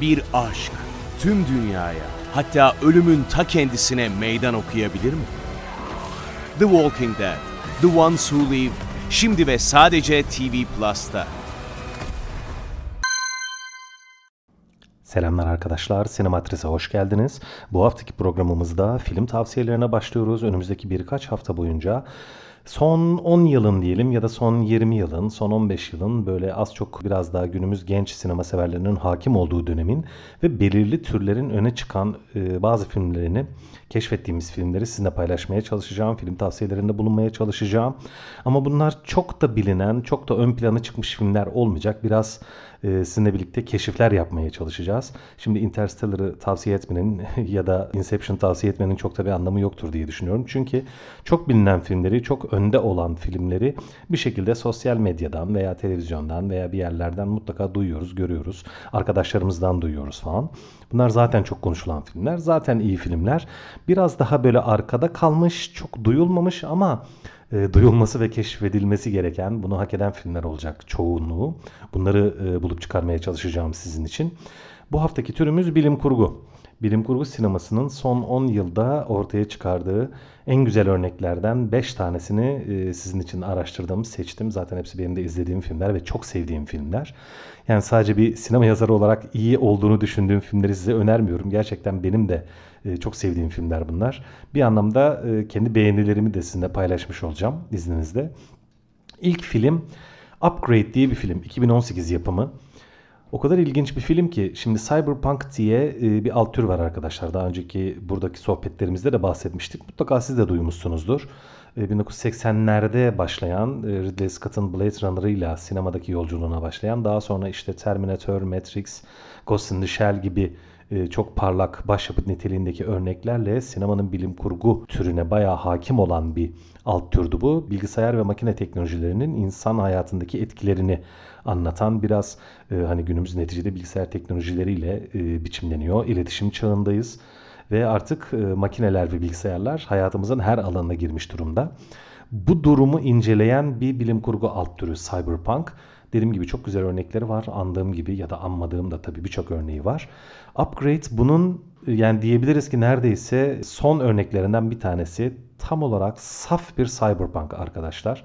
Bir aşk tüm dünyaya, hatta ölümün ta kendisine meydan okuyabilir mi? The Walking Dead, The Ones Who Live, şimdi ve sadece TV Plus'ta. Selamlar arkadaşlar, Sinematris'e hoş geldiniz. Bu haftaki programımızda film tavsiyelerine başlıyoruz. Önümüzdeki birkaç hafta boyunca son 10 yılın diyelim ya da son 20 yılın, son 15 yılın böyle az çok biraz daha günümüz genç sinema severlerinin hakim olduğu dönemin ve belirli türlerin öne çıkan e, bazı filmlerini, keşfettiğimiz filmleri sizinle paylaşmaya çalışacağım. Film tavsiyelerinde bulunmaya çalışacağım. Ama bunlar çok da bilinen, çok da ön plana çıkmış filmler olmayacak. Biraz e, sizinle birlikte keşifler yapmaya çalışacağız. Şimdi Interstellar'ı tavsiye etmenin ya da Inception tavsiye etmenin çok da bir anlamı yoktur diye düşünüyorum. Çünkü çok bilinen filmleri, çok önde olan filmleri bir şekilde sosyal medyadan veya televizyondan veya bir yerlerden mutlaka duyuyoruz, görüyoruz. Arkadaşlarımızdan duyuyoruz falan. Bunlar zaten çok konuşulan filmler. Zaten iyi filmler. Biraz daha böyle arkada kalmış, çok duyulmamış ama e, duyulması ve keşfedilmesi gereken, bunu hak eden filmler olacak çoğunluğu. Bunları e, bulup çıkarmaya çalışacağım sizin için. Bu haftaki türümüz bilim kurgu. Bilim kurgu sinemasının son 10 yılda ortaya çıkardığı en güzel örneklerden 5 tanesini e, sizin için araştırdım, seçtim. Zaten hepsi benim de izlediğim filmler ve çok sevdiğim filmler. Yani sadece bir sinema yazarı olarak iyi olduğunu düşündüğüm filmleri size önermiyorum. Gerçekten benim de e, çok sevdiğim filmler bunlar. Bir anlamda e, kendi beğenilerimi de sizinle paylaşmış olacağım izninizle. İlk film Upgrade diye bir film. 2018 yapımı. O kadar ilginç bir film ki şimdi Cyberpunk diye e, bir alt tür var arkadaşlar. Daha önceki buradaki sohbetlerimizde de bahsetmiştik. Mutlaka siz de duymuşsunuzdur. 1980'lerde başlayan Ridley Scott'ın Blade Runner'ıyla sinemadaki yolculuğuna başlayan daha sonra işte Terminator, Matrix, Ghost in the Shell gibi çok parlak başyapıt niteliğindeki örneklerle sinemanın bilim kurgu türüne bayağı hakim olan bir alt türdü bu. Bilgisayar ve makine teknolojilerinin insan hayatındaki etkilerini anlatan biraz e, hani günümüz neticede bilgisayar teknolojileriyle e, biçimleniyor. İletişim çağındayız ve artık e, makineler ve bilgisayarlar hayatımızın her alanına girmiş durumda. Bu durumu inceleyen bir bilim kurgu alt türü cyberpunk. Dediğim gibi çok güzel örnekleri var. Andığım gibi ya da anmadığım da tabii birçok örneği var. Upgrade bunun yani diyebiliriz ki neredeyse son örneklerinden bir tanesi. Tam olarak saf bir cyberpunk arkadaşlar.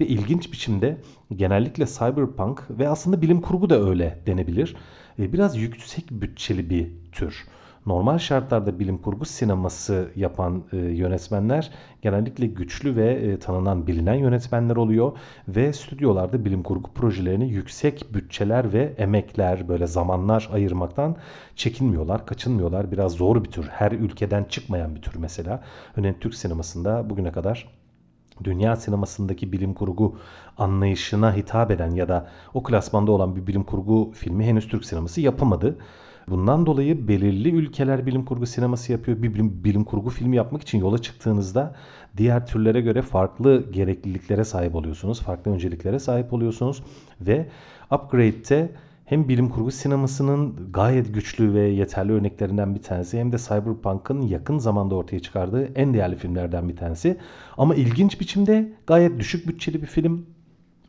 Ve ilginç biçimde genellikle cyberpunk ve aslında bilim kurgu da öyle denebilir. E, biraz yüksek bütçeli bir tür normal şartlarda bilim kurgu sineması yapan e, yönetmenler genellikle güçlü ve e, tanınan bilinen yönetmenler oluyor ve stüdyolarda bilim kurgu projelerini yüksek bütçeler ve emekler böyle zamanlar ayırmaktan çekinmiyorlar, kaçınmıyorlar. Biraz zor bir tür. Her ülkeden çıkmayan bir tür mesela. Örneğin Türk sinemasında bugüne kadar dünya sinemasındaki bilim kurgu anlayışına hitap eden ya da o klasmanda olan bir bilim kurgu filmi henüz Türk sineması yapamadı. Bundan dolayı belirli ülkeler bilim kurgu sineması yapıyor. Bir bilim, bilim kurgu filmi yapmak için yola çıktığınızda diğer türlere göre farklı gerekliliklere sahip oluyorsunuz. Farklı önceliklere sahip oluyorsunuz. Ve Upgrade'de hem bilim kurgu sinemasının gayet güçlü ve yeterli örneklerinden bir tanesi hem de Cyberpunk'ın yakın zamanda ortaya çıkardığı en değerli filmlerden bir tanesi. Ama ilginç biçimde gayet düşük bütçeli bir film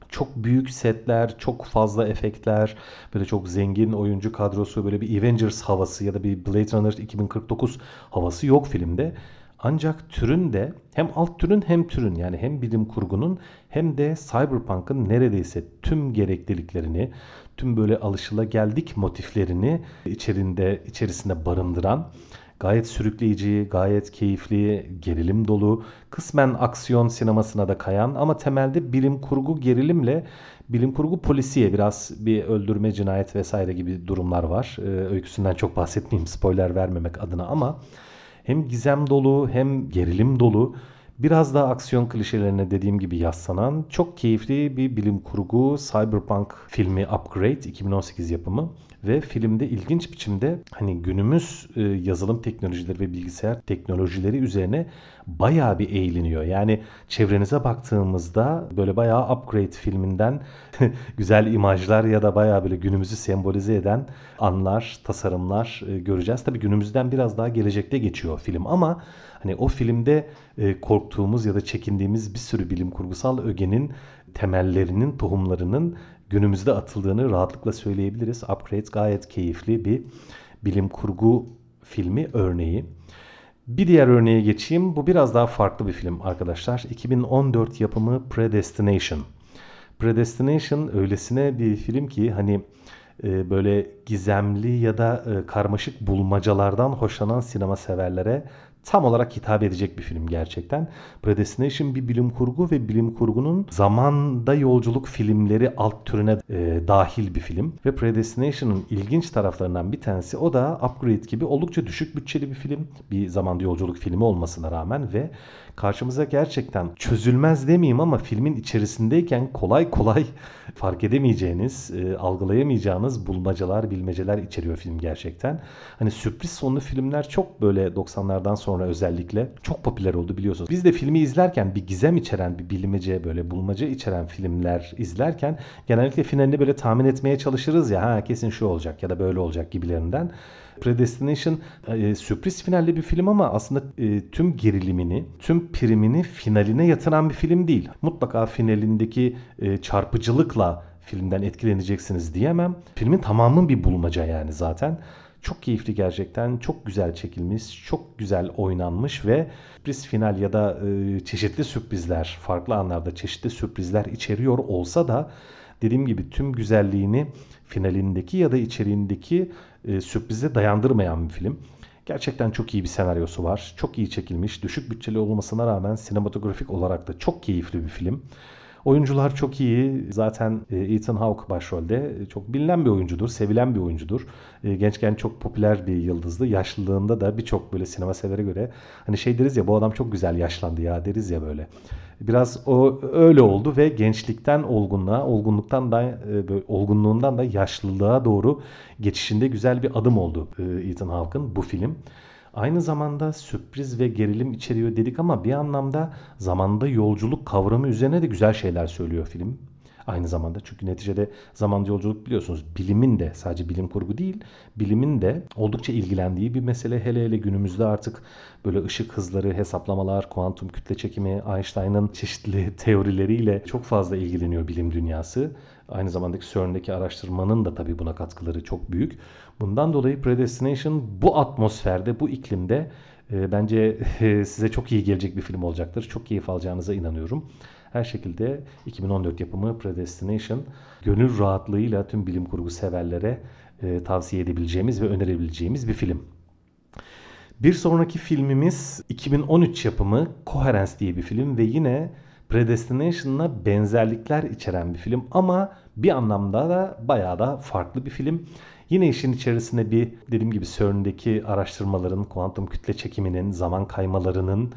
çok büyük setler, çok fazla efektler, böyle çok zengin oyuncu kadrosu, böyle bir Avengers havası ya da bir Blade Runner 2049 havası yok filmde. Ancak türün de hem alt türün hem türün yani hem bilim kurgunun hem de cyberpunk'ın neredeyse tüm gerekliliklerini, tüm böyle alışılageldik motiflerini içerinde içerisinde barındıran Gayet sürükleyici, gayet keyifli, gerilim dolu, kısmen aksiyon sinemasına da kayan ama temelde bilim kurgu gerilimle bilim kurgu polisiye biraz bir öldürme, cinayet vesaire gibi durumlar var. Ee, öyküsünden çok bahsetmeyeyim spoiler vermemek adına ama hem gizem dolu hem gerilim dolu biraz daha aksiyon klişelerine dediğim gibi yaslanan çok keyifli bir bilim kurgu cyberpunk filmi Upgrade 2018 yapımı ve filmde ilginç biçimde hani günümüz e, yazılım teknolojileri ve bilgisayar teknolojileri üzerine bayağı bir eğleniyor. Yani çevrenize baktığımızda böyle bayağı Upgrade filminden güzel imajlar ya da bayağı böyle günümüzü sembolize eden anlar, tasarımlar e, göreceğiz. Tabii günümüzden biraz daha gelecekte geçiyor film ama hani o filmde e, korktuğumuz ya da çekindiğimiz bir sürü bilim kurgusal ögenin temellerinin, tohumlarının günümüzde atıldığını rahatlıkla söyleyebiliriz. Upgrade gayet keyifli bir bilim kurgu filmi örneği. Bir diğer örneğe geçeyim. Bu biraz daha farklı bir film arkadaşlar. 2014 yapımı Predestination. Predestination öylesine bir film ki hani e, böyle gizemli ya da e, karmaşık bulmacalardan hoşlanan sinema severlere tam olarak hitap edecek bir film gerçekten. Predestination bir bilim kurgu ve bilim kurgunun zamanda yolculuk filmleri alt türüne e, dahil bir film. Ve Predestination'ın ilginç taraflarından bir tanesi o da Upgrade gibi oldukça düşük bütçeli bir film. Bir zamanda yolculuk filmi olmasına rağmen ve karşımıza gerçekten çözülmez demeyeyim ama filmin içerisindeyken kolay kolay fark edemeyeceğiniz, e, algılayamayacağınız bulmacalar, bilmeceler içeriyor film gerçekten. Hani sürpriz sonlu filmler çok böyle 90'lardan sonra özellikle çok popüler oldu biliyorsunuz. Biz de filmi izlerken bir gizem içeren, bir bilmece böyle bulmaca içeren filmler izlerken genellikle finalini böyle tahmin etmeye çalışırız ya ha kesin şu olacak ya da böyle olacak gibilerinden. Predestination e, sürpriz finalli bir film ama aslında e, tüm gerilimini, tüm primini finaline yatıran bir film değil. Mutlaka finalindeki e, çarpıcılıkla filmden etkileneceksiniz diyemem. Filmin tamamı bir bulmaca yani zaten. Çok keyifli gerçekten. Çok güzel çekilmiş, çok güzel oynanmış ve sürpriz final ya da e, çeşitli sürprizler, farklı anlarda çeşitli sürprizler içeriyor olsa da dediğim gibi tüm güzelliğini finalindeki ya da içeriğindeki e, sürprize dayandırmayan bir film. Gerçekten çok iyi bir senaryosu var. Çok iyi çekilmiş. Düşük bütçeli olmasına rağmen sinematografik olarak da çok keyifli bir film. Oyuncular çok iyi. Zaten e, Ethan Hawke başrolde. Çok bilinen bir oyuncudur, sevilen bir oyuncudur. E, gençken çok popüler bir yıldızdı. Yaşlılığında da birçok böyle sinema severe göre hani şey deriz ya bu adam çok güzel yaşlandı ya deriz ya böyle. Biraz o öyle oldu ve gençlikten olgunluğa, olgunluktan da e, olgunluğundan da yaşlılığa doğru geçişinde güzel bir adım oldu Ethan Hawke'ın bu film. Aynı zamanda sürpriz ve gerilim içeriyor dedik ama bir anlamda zamanda yolculuk kavramı üzerine de güzel şeyler söylüyor film. Aynı zamanda çünkü neticede zamanda yolculuk biliyorsunuz bilimin de sadece bilim kurgu değil bilimin de oldukça ilgilendiği bir mesele. Hele hele günümüzde artık böyle ışık hızları, hesaplamalar, kuantum kütle çekimi, Einstein'ın çeşitli teorileriyle çok fazla ilgileniyor bilim dünyası. Aynı zamanda CERN'deki araştırmanın da tabii buna katkıları çok büyük. Bundan dolayı Predestination bu atmosferde, bu iklimde e, bence e, size çok iyi gelecek bir film olacaktır. Çok keyif alacağınıza inanıyorum. Her şekilde 2014 yapımı Predestination gönül rahatlığıyla tüm bilim kurgu severlere e, tavsiye edebileceğimiz ve önerebileceğimiz bir film. Bir sonraki filmimiz 2013 yapımı Coherence diye bir film ve yine Predestination'la benzerlikler içeren bir film ama bir anlamda da bayağı da farklı bir film. Yine işin içerisinde bir dediğim gibi CERN'deki araştırmaların, kuantum kütle çekiminin, zaman kaymalarının,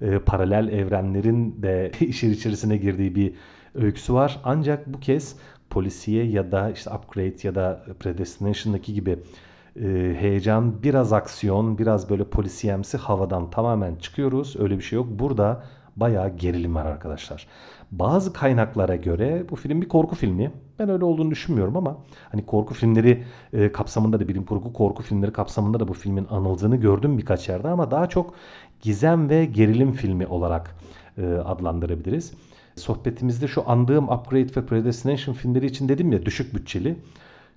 e, paralel evrenlerin de işin içerisine girdiği bir öyküsü var. Ancak bu kez polisiye ya da işte upgrade ya da predestination'daki gibi e, heyecan, biraz aksiyon, biraz böyle polisiyemsi havadan tamamen çıkıyoruz. Öyle bir şey yok. Burada bayağı gerilim var arkadaşlar. Bazı kaynaklara göre bu film bir korku filmi. Ben öyle olduğunu düşünmüyorum ama hani korku filmleri e, kapsamında da bilim kurgu korku filmleri kapsamında da bu filmin anıldığını gördüm birkaç yerde ama daha çok gizem ve gerilim filmi olarak e, adlandırabiliriz. Sohbetimizde şu andığım Upgrade ve Predestination filmleri için dedim ya düşük bütçeli.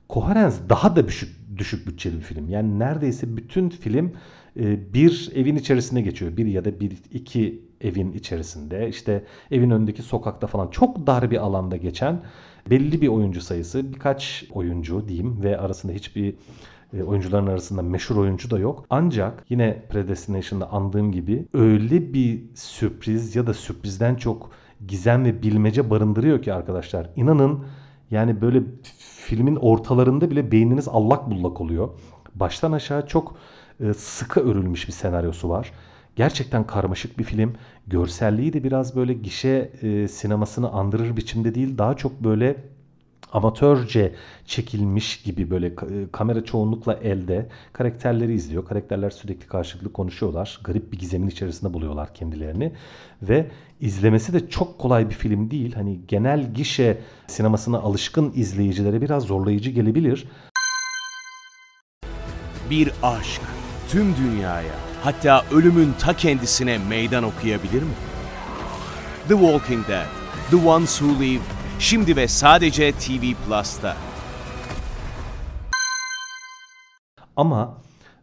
Coherence daha da düşük, düşük bütçeli bir film. Yani neredeyse bütün film bir evin içerisinde geçiyor. Bir ya da bir iki evin içerisinde işte evin önündeki sokakta falan çok dar bir alanda geçen belli bir oyuncu sayısı birkaç oyuncu diyeyim ve arasında hiçbir e, oyuncuların arasında meşhur oyuncu da yok. Ancak yine Predestination'da andığım gibi öyle bir sürpriz ya da sürprizden çok gizem ve bilmece barındırıyor ki arkadaşlar. İnanın yani böyle filmin ortalarında bile beyniniz allak bullak oluyor. Baştan aşağı çok e, sıkı örülmüş bir senaryosu var. Gerçekten karmaşık bir film. Görselliği de biraz böyle gişe e, sinemasını andırır biçimde değil. Daha çok böyle amatörce çekilmiş gibi böyle e, kamera çoğunlukla elde karakterleri izliyor. Karakterler sürekli karşılıklı konuşuyorlar. Garip bir gizemin içerisinde buluyorlar kendilerini ve izlemesi de çok kolay bir film değil. Hani genel gişe sinemasına alışkın izleyicilere biraz zorlayıcı gelebilir. Bir aşk tüm dünyaya hatta ölümün ta kendisine meydan okuyabilir mi? The Walking Dead, The Ones Who Live Şimdi ve sadece TV Plus'ta. Ama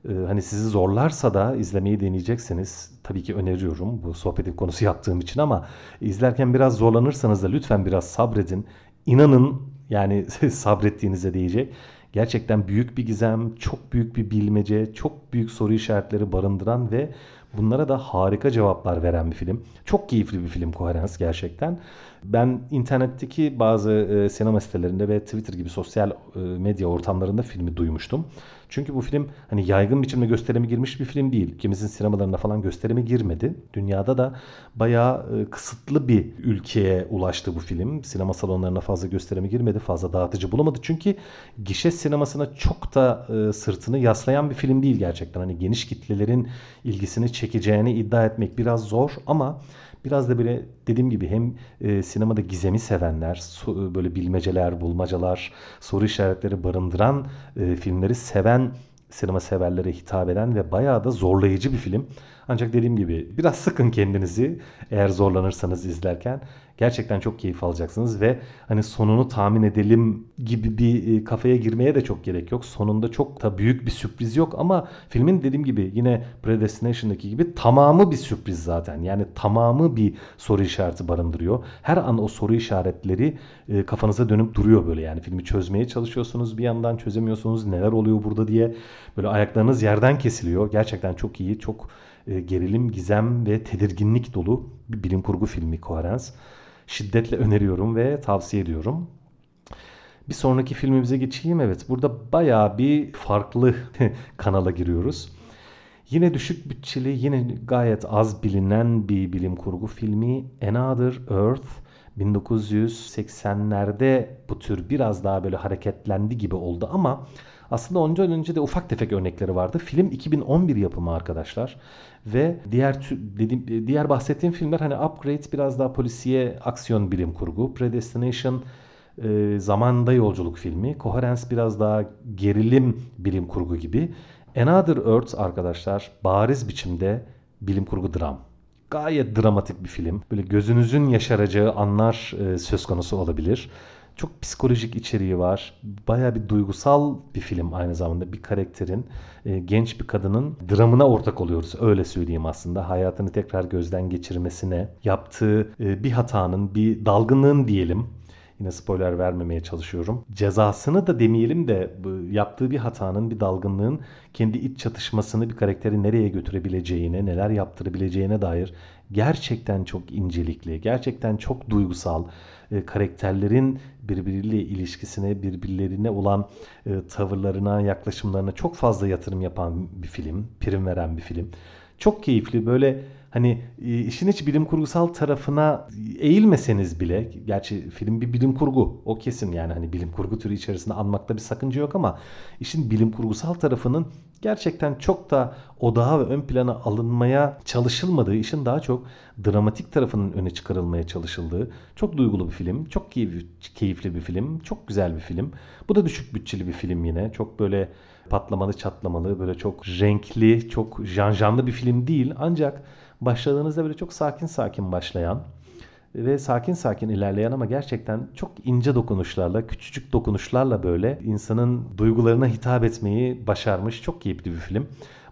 e, hani sizi zorlarsa da izlemeyi deneyecekseniz tabii ki öneriyorum bu sohbetin konusu yaptığım için ama izlerken biraz zorlanırsanız da lütfen biraz sabredin. İnanın yani sabrettiğinize değecek. Gerçekten büyük bir gizem, çok büyük bir bilmece, çok büyük soru işaretleri barındıran ve bunlara da harika cevaplar veren bir film. Çok keyifli bir film Koherens gerçekten. Ben internetteki bazı e, sinema sitelerinde ve Twitter gibi sosyal e, medya ortamlarında filmi duymuştum. Çünkü bu film hani yaygın biçimde gösterime girmiş bir film değil. Kimizin sinemalarına falan gösterime girmedi. Dünyada da bayağı e, kısıtlı bir ülkeye ulaştı bu film. Sinema salonlarına fazla gösterime girmedi. Fazla dağıtıcı bulamadı. Çünkü gişe sinemasına çok da e, sırtını yaslayan bir film değil gerçekten. Hani geniş kitlelerin ilgisini çekeceğini iddia etmek biraz zor ama Biraz da böyle dediğim gibi hem e, sinemada gizemi sevenler, so, böyle bilmeceler, bulmacalar, soru işaretleri barındıran e, filmleri seven sinema severlere hitap eden ve bayağı da zorlayıcı bir film. Ancak dediğim gibi biraz sıkın kendinizi eğer zorlanırsanız izlerken. Gerçekten çok keyif alacaksınız ve hani sonunu tahmin edelim gibi bir e, kafaya girmeye de çok gerek yok. Sonunda çok da büyük bir sürpriz yok ama filmin dediğim gibi yine Predestination'daki gibi tamamı bir sürpriz zaten. Yani tamamı bir soru işareti barındırıyor. Her an o soru işaretleri e, kafanıza dönüp duruyor böyle yani filmi çözmeye çalışıyorsunuz bir yandan çözemiyorsunuz neler oluyor burada diye böyle ayaklarınız yerden kesiliyor. Gerçekten çok iyi, çok e, gerilim, gizem ve tedirginlik dolu bir bilim kurgu filmi Coherence. Şiddetle öneriyorum ve tavsiye ediyorum. Bir sonraki filmimize geçeyim. Evet burada baya bir farklı kanala giriyoruz. Yine düşük bütçeli, yine gayet az bilinen bir bilim kurgu filmi Another Earth. 1980'lerde bu tür biraz daha böyle hareketlendi gibi oldu ama aslında ondan önce de ufak tefek örnekleri vardı. Film 2011 yapımı arkadaşlar. Ve diğer dediğim, diğer bahsettiğim filmler hani Upgrade biraz daha polisiye aksiyon bilim kurgu. Predestination e, zamanda yolculuk filmi. Coherence biraz daha gerilim bilim kurgu gibi. Another Earth arkadaşlar bariz biçimde bilim kurgu dram. Gayet dramatik bir film. Böyle gözünüzün yaşaracağı anlar e, söz konusu olabilir. Çok psikolojik içeriği var. Baya bir duygusal bir film aynı zamanda. Bir karakterin, e, genç bir kadının dramına ortak oluyoruz. Öyle söyleyeyim aslında. Hayatını tekrar gözden geçirmesine, yaptığı e, bir hatanın, bir dalgınlığın diyelim Yine spoiler vermemeye çalışıyorum. Cezasını da demeyelim de yaptığı bir hatanın, bir dalgınlığın kendi iç çatışmasını bir karakteri nereye götürebileceğine, neler yaptırabileceğine dair gerçekten çok incelikli, gerçekten çok duygusal, e, karakterlerin birbiriyle ilişkisine, birbirlerine olan e, tavırlarına, yaklaşımlarına çok fazla yatırım yapan bir film, prim veren bir film. Çok keyifli böyle hani e, işin hiç bilim kurgusal tarafına eğilmeseniz bile gerçi film bir bilim kurgu o kesin yani hani bilim kurgu türü içerisinde anmakta bir sakınca yok ama işin bilim kurgusal tarafının gerçekten çok da odağa ve ön plana alınmaya çalışılmadığı, işin daha çok dramatik tarafının öne çıkarılmaya çalışıldığı çok duygulu bir film, çok keyifli bir film, çok güzel bir film. Bu da düşük bütçeli bir film yine. Çok böyle patlamalı çatlamalı, böyle çok renkli, çok janjanlı bir film değil. Ancak başladığınızda böyle çok sakin sakin başlayan ve sakin sakin ilerleyen ama gerçekten çok ince dokunuşlarla, küçücük dokunuşlarla böyle insanın duygularına hitap etmeyi başarmış çok keyifli bir film.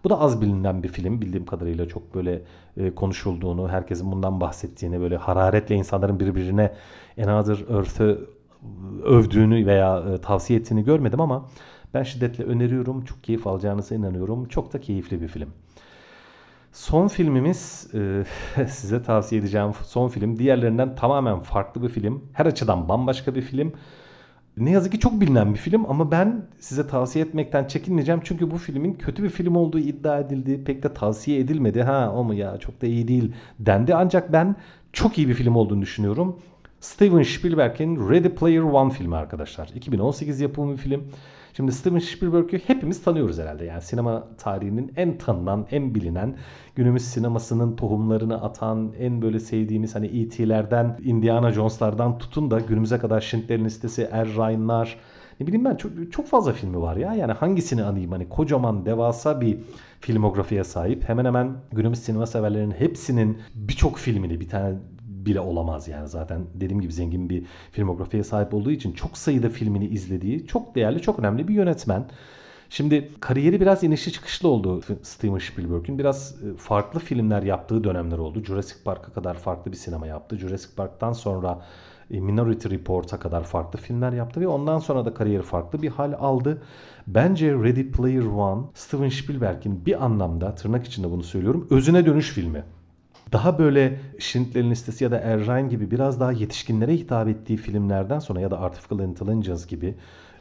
Bu da az bilinen bir film. Bildiğim kadarıyla çok böyle e, konuşulduğunu, herkesin bundan bahsettiğini, böyle hararetle insanların birbirine Another Earth'ı övdüğünü veya e, tavsiye ettiğini görmedim ama ben şiddetle öneriyorum. Çok keyif alacağınıza inanıyorum. Çok da keyifli bir film. Son filmimiz e, size tavsiye edeceğim son film. Diğerlerinden tamamen farklı bir film. Her açıdan bambaşka bir film. Ne yazık ki çok bilinen bir film ama ben size tavsiye etmekten çekinmeyeceğim. Çünkü bu filmin kötü bir film olduğu iddia edildi. Pek de tavsiye edilmedi. Ha o mu ya çok da iyi değil dendi. Ancak ben çok iyi bir film olduğunu düşünüyorum. Steven Spielberg'in Ready Player One filmi arkadaşlar. 2018 yapımı bir film. Şimdi Steven Spielberg'ü hepimiz tanıyoruz herhalde. Yani sinema tarihinin en tanınan, en bilinen, günümüz sinemasının tohumlarını atan, en böyle sevdiğimiz hani E.T.'lerden, Indiana Jones'lardan tutun da günümüze kadar Schindler'in listesi, Er Ryan'lar, ne bileyim ben çok, çok fazla filmi var ya. Yani hangisini anayım? Hani kocaman, devasa bir filmografiye sahip. Hemen hemen günümüz sinema severlerinin hepsinin birçok filmini, bir tane bile olamaz yani zaten dediğim gibi zengin bir filmografiye sahip olduğu için çok sayıda filmini izlediği çok değerli çok önemli bir yönetmen. Şimdi kariyeri biraz inişli çıkışlı oldu Steven Spielberg'ün. Biraz e, farklı filmler yaptığı dönemler oldu. Jurassic Park'a kadar farklı bir sinema yaptı. Jurassic Park'tan sonra e, Minority Report'a kadar farklı filmler yaptı ve ondan sonra da kariyeri farklı bir hal aldı. Bence Ready Player One Steven Spielberg'in bir anlamda tırnak içinde bunu söylüyorum özüne dönüş filmi. Daha böyle Schindler'in Listesi ya da Errain gibi biraz daha yetişkinlere hitap ettiği filmlerden sonra ya da Artificial Intelligence gibi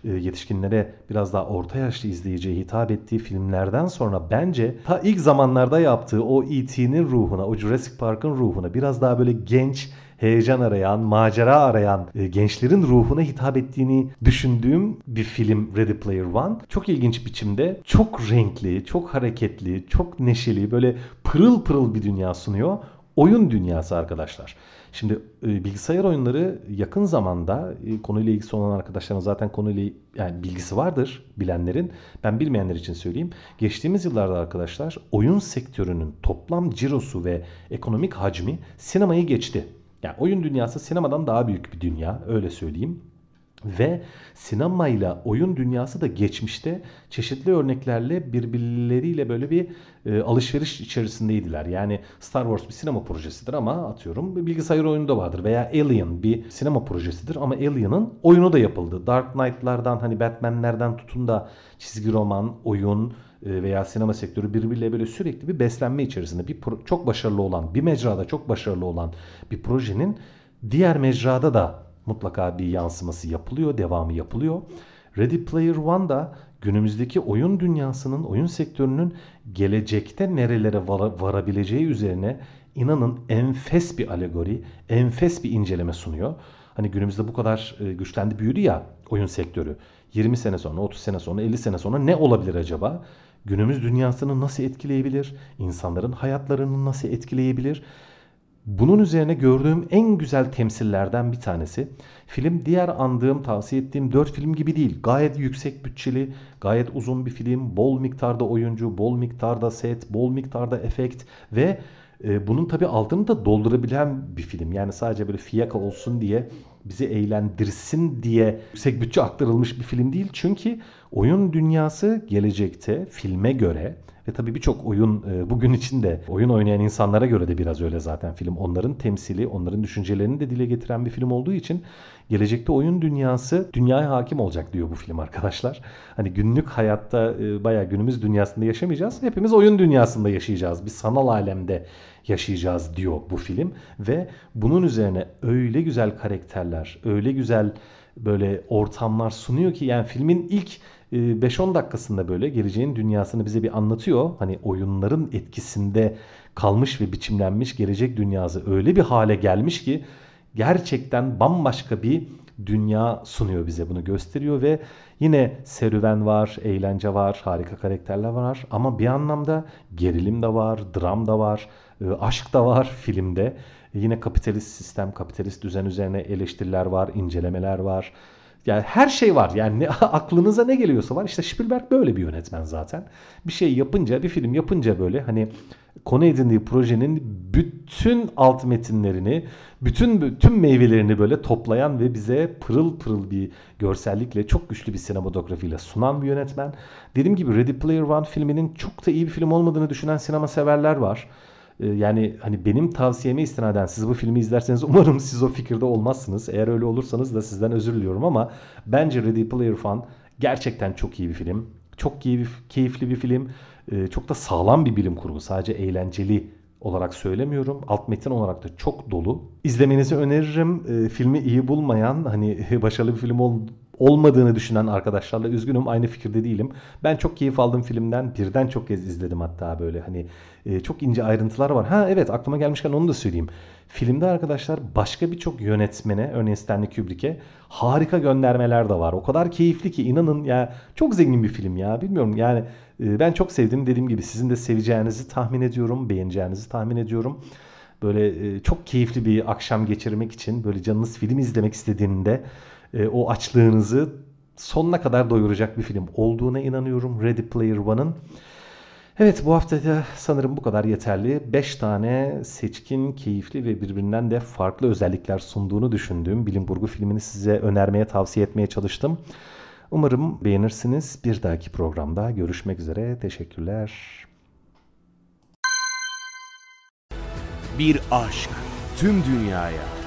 e, yetişkinlere biraz daha orta yaşlı izleyiciye hitap ettiği filmlerden sonra bence ta ilk zamanlarda yaptığı o E.T.'nin ruhuna, o Jurassic Park'ın ruhuna biraz daha böyle genç, heyecan arayan, macera arayan e, gençlerin ruhuna hitap ettiğini düşündüğüm bir film Ready Player One. Çok ilginç biçimde, çok renkli, çok hareketli, çok neşeli, böyle pırıl pırıl bir dünya sunuyor. Oyun dünyası arkadaşlar. Şimdi e, bilgisayar oyunları yakın zamanda e, konuyla ilgisi olan arkadaşların zaten konuyla yani bilgisi vardır bilenlerin. Ben bilmeyenler için söyleyeyim. Geçtiğimiz yıllarda arkadaşlar oyun sektörünün toplam cirosu ve ekonomik hacmi sinemayı geçti. Yani oyun dünyası sinemadan daha büyük bir dünya öyle söyleyeyim. Ve sinemayla oyun dünyası da geçmişte çeşitli örneklerle birbirleriyle böyle bir e, alışveriş içerisindeydiler. Yani Star Wars bir sinema projesidir ama atıyorum bir bilgisayar oyunu da vardır. Veya Alien bir sinema projesidir ama Alien'ın oyunu da yapıldı. Dark Knight'lardan hani Batman'lerden tutun da çizgi roman, oyun, veya sinema sektörü birbiriyle böyle sürekli bir beslenme içerisinde bir çok başarılı olan bir mecrada çok başarılı olan bir projenin diğer mecrada da mutlaka bir yansıması yapılıyor, devamı yapılıyor. Ready Player One da günümüzdeki oyun dünyasının, oyun sektörünün gelecekte nerelere varabileceği üzerine inanın enfes bir alegori, enfes bir inceleme sunuyor. Hani günümüzde bu kadar e, güçlendi büyüdü ya oyun sektörü. 20 sene sonra, 30 sene sonra, 50 sene sonra ne olabilir acaba? Günümüz dünyasını nasıl etkileyebilir? İnsanların hayatlarını nasıl etkileyebilir? Bunun üzerine gördüğüm en güzel temsillerden bir tanesi. Film diğer andığım, tavsiye ettiğim 4 film gibi değil. Gayet yüksek bütçeli, gayet uzun bir film. Bol miktarda oyuncu, bol miktarda set, bol miktarda efekt ve e, bunun tabi altını da doldurabilen bir film. Yani sadece böyle fiyaka olsun diye bizi eğlendirsin diye yüksek bütçe aktarılmış bir film değil. Çünkü oyun dünyası gelecekte filme göre ve tabii birçok oyun e, bugün için de oyun oynayan insanlara göre de biraz öyle zaten film. Onların temsili, onların düşüncelerini de dile getiren bir film olduğu için gelecekte oyun dünyası dünyaya hakim olacak diyor bu film arkadaşlar. Hani günlük hayatta e, bayağı günümüz dünyasında yaşamayacağız. Hepimiz oyun dünyasında yaşayacağız. Bir sanal alemde yaşayacağız diyor bu film ve bunun üzerine öyle güzel karakterler, öyle güzel böyle ortamlar sunuyor ki yani filmin ilk 5-10 ee, dakikasında böyle geleceğin dünyasını bize bir anlatıyor. Hani oyunların etkisinde kalmış ve biçimlenmiş gelecek dünyası öyle bir hale gelmiş ki gerçekten bambaşka bir dünya sunuyor bize bunu gösteriyor ve yine serüven var, eğlence var, harika karakterler var ama bir anlamda gerilim de var, dram da var, e, aşk da var filmde. Yine kapitalist sistem, kapitalist düzen üzerine eleştiriler var, incelemeler var. Yani her şey var. Yani ne, aklınıza ne geliyorsa var. İşte Spielberg böyle bir yönetmen zaten. Bir şey yapınca, bir film yapınca böyle hani konu edindiği projenin bütün alt metinlerini, bütün tüm meyvelerini böyle toplayan ve bize pırıl pırıl bir görsellikle, çok güçlü bir sinematografiyle sunan bir yönetmen. Dediğim gibi Ready Player One filminin çok da iyi bir film olmadığını düşünen sinema severler var. Ee, yani hani benim tavsiyeme istinaden siz bu filmi izlerseniz umarım siz o fikirde olmazsınız. Eğer öyle olursanız da sizden özür diliyorum ama bence Ready Player One gerçekten çok iyi bir film. Çok keyifli bir film. Ee, çok da sağlam bir bilim kurgu. Sadece eğlenceli olarak söylemiyorum. Alt metin olarak da çok dolu. İzlemenizi öneririm. E, filmi iyi bulmayan, hani başarılı bir film ol, olmadığını düşünen arkadaşlarla üzgünüm aynı fikirde değilim. Ben çok keyif aldım filmden. Birden çok kez izledim hatta böyle hani e, çok ince ayrıntılar var. Ha evet aklıma gelmişken onu da söyleyeyim. Filmde arkadaşlar başka birçok yönetmene örneğin Stanley Kubrick'e harika göndermeler de var. O kadar keyifli ki inanın ya çok zengin bir film ya bilmiyorum yani e, ben çok sevdim dediğim gibi sizin de seveceğinizi tahmin ediyorum beğeneceğinizi tahmin ediyorum. Böyle e, çok keyifli bir akşam geçirmek için böyle canınız film izlemek istediğinde e, o açlığınızı sonuna kadar doyuracak bir film olduğuna inanıyorum Ready Player One'ın. Evet bu hafta da sanırım bu kadar yeterli. 5 tane seçkin, keyifli ve birbirinden de farklı özellikler sunduğunu düşündüğüm bilim kurgu filmini size önermeye, tavsiye etmeye çalıştım. Umarım beğenirsiniz. Bir dahaki programda görüşmek üzere. Teşekkürler. Bir aşk tüm dünyaya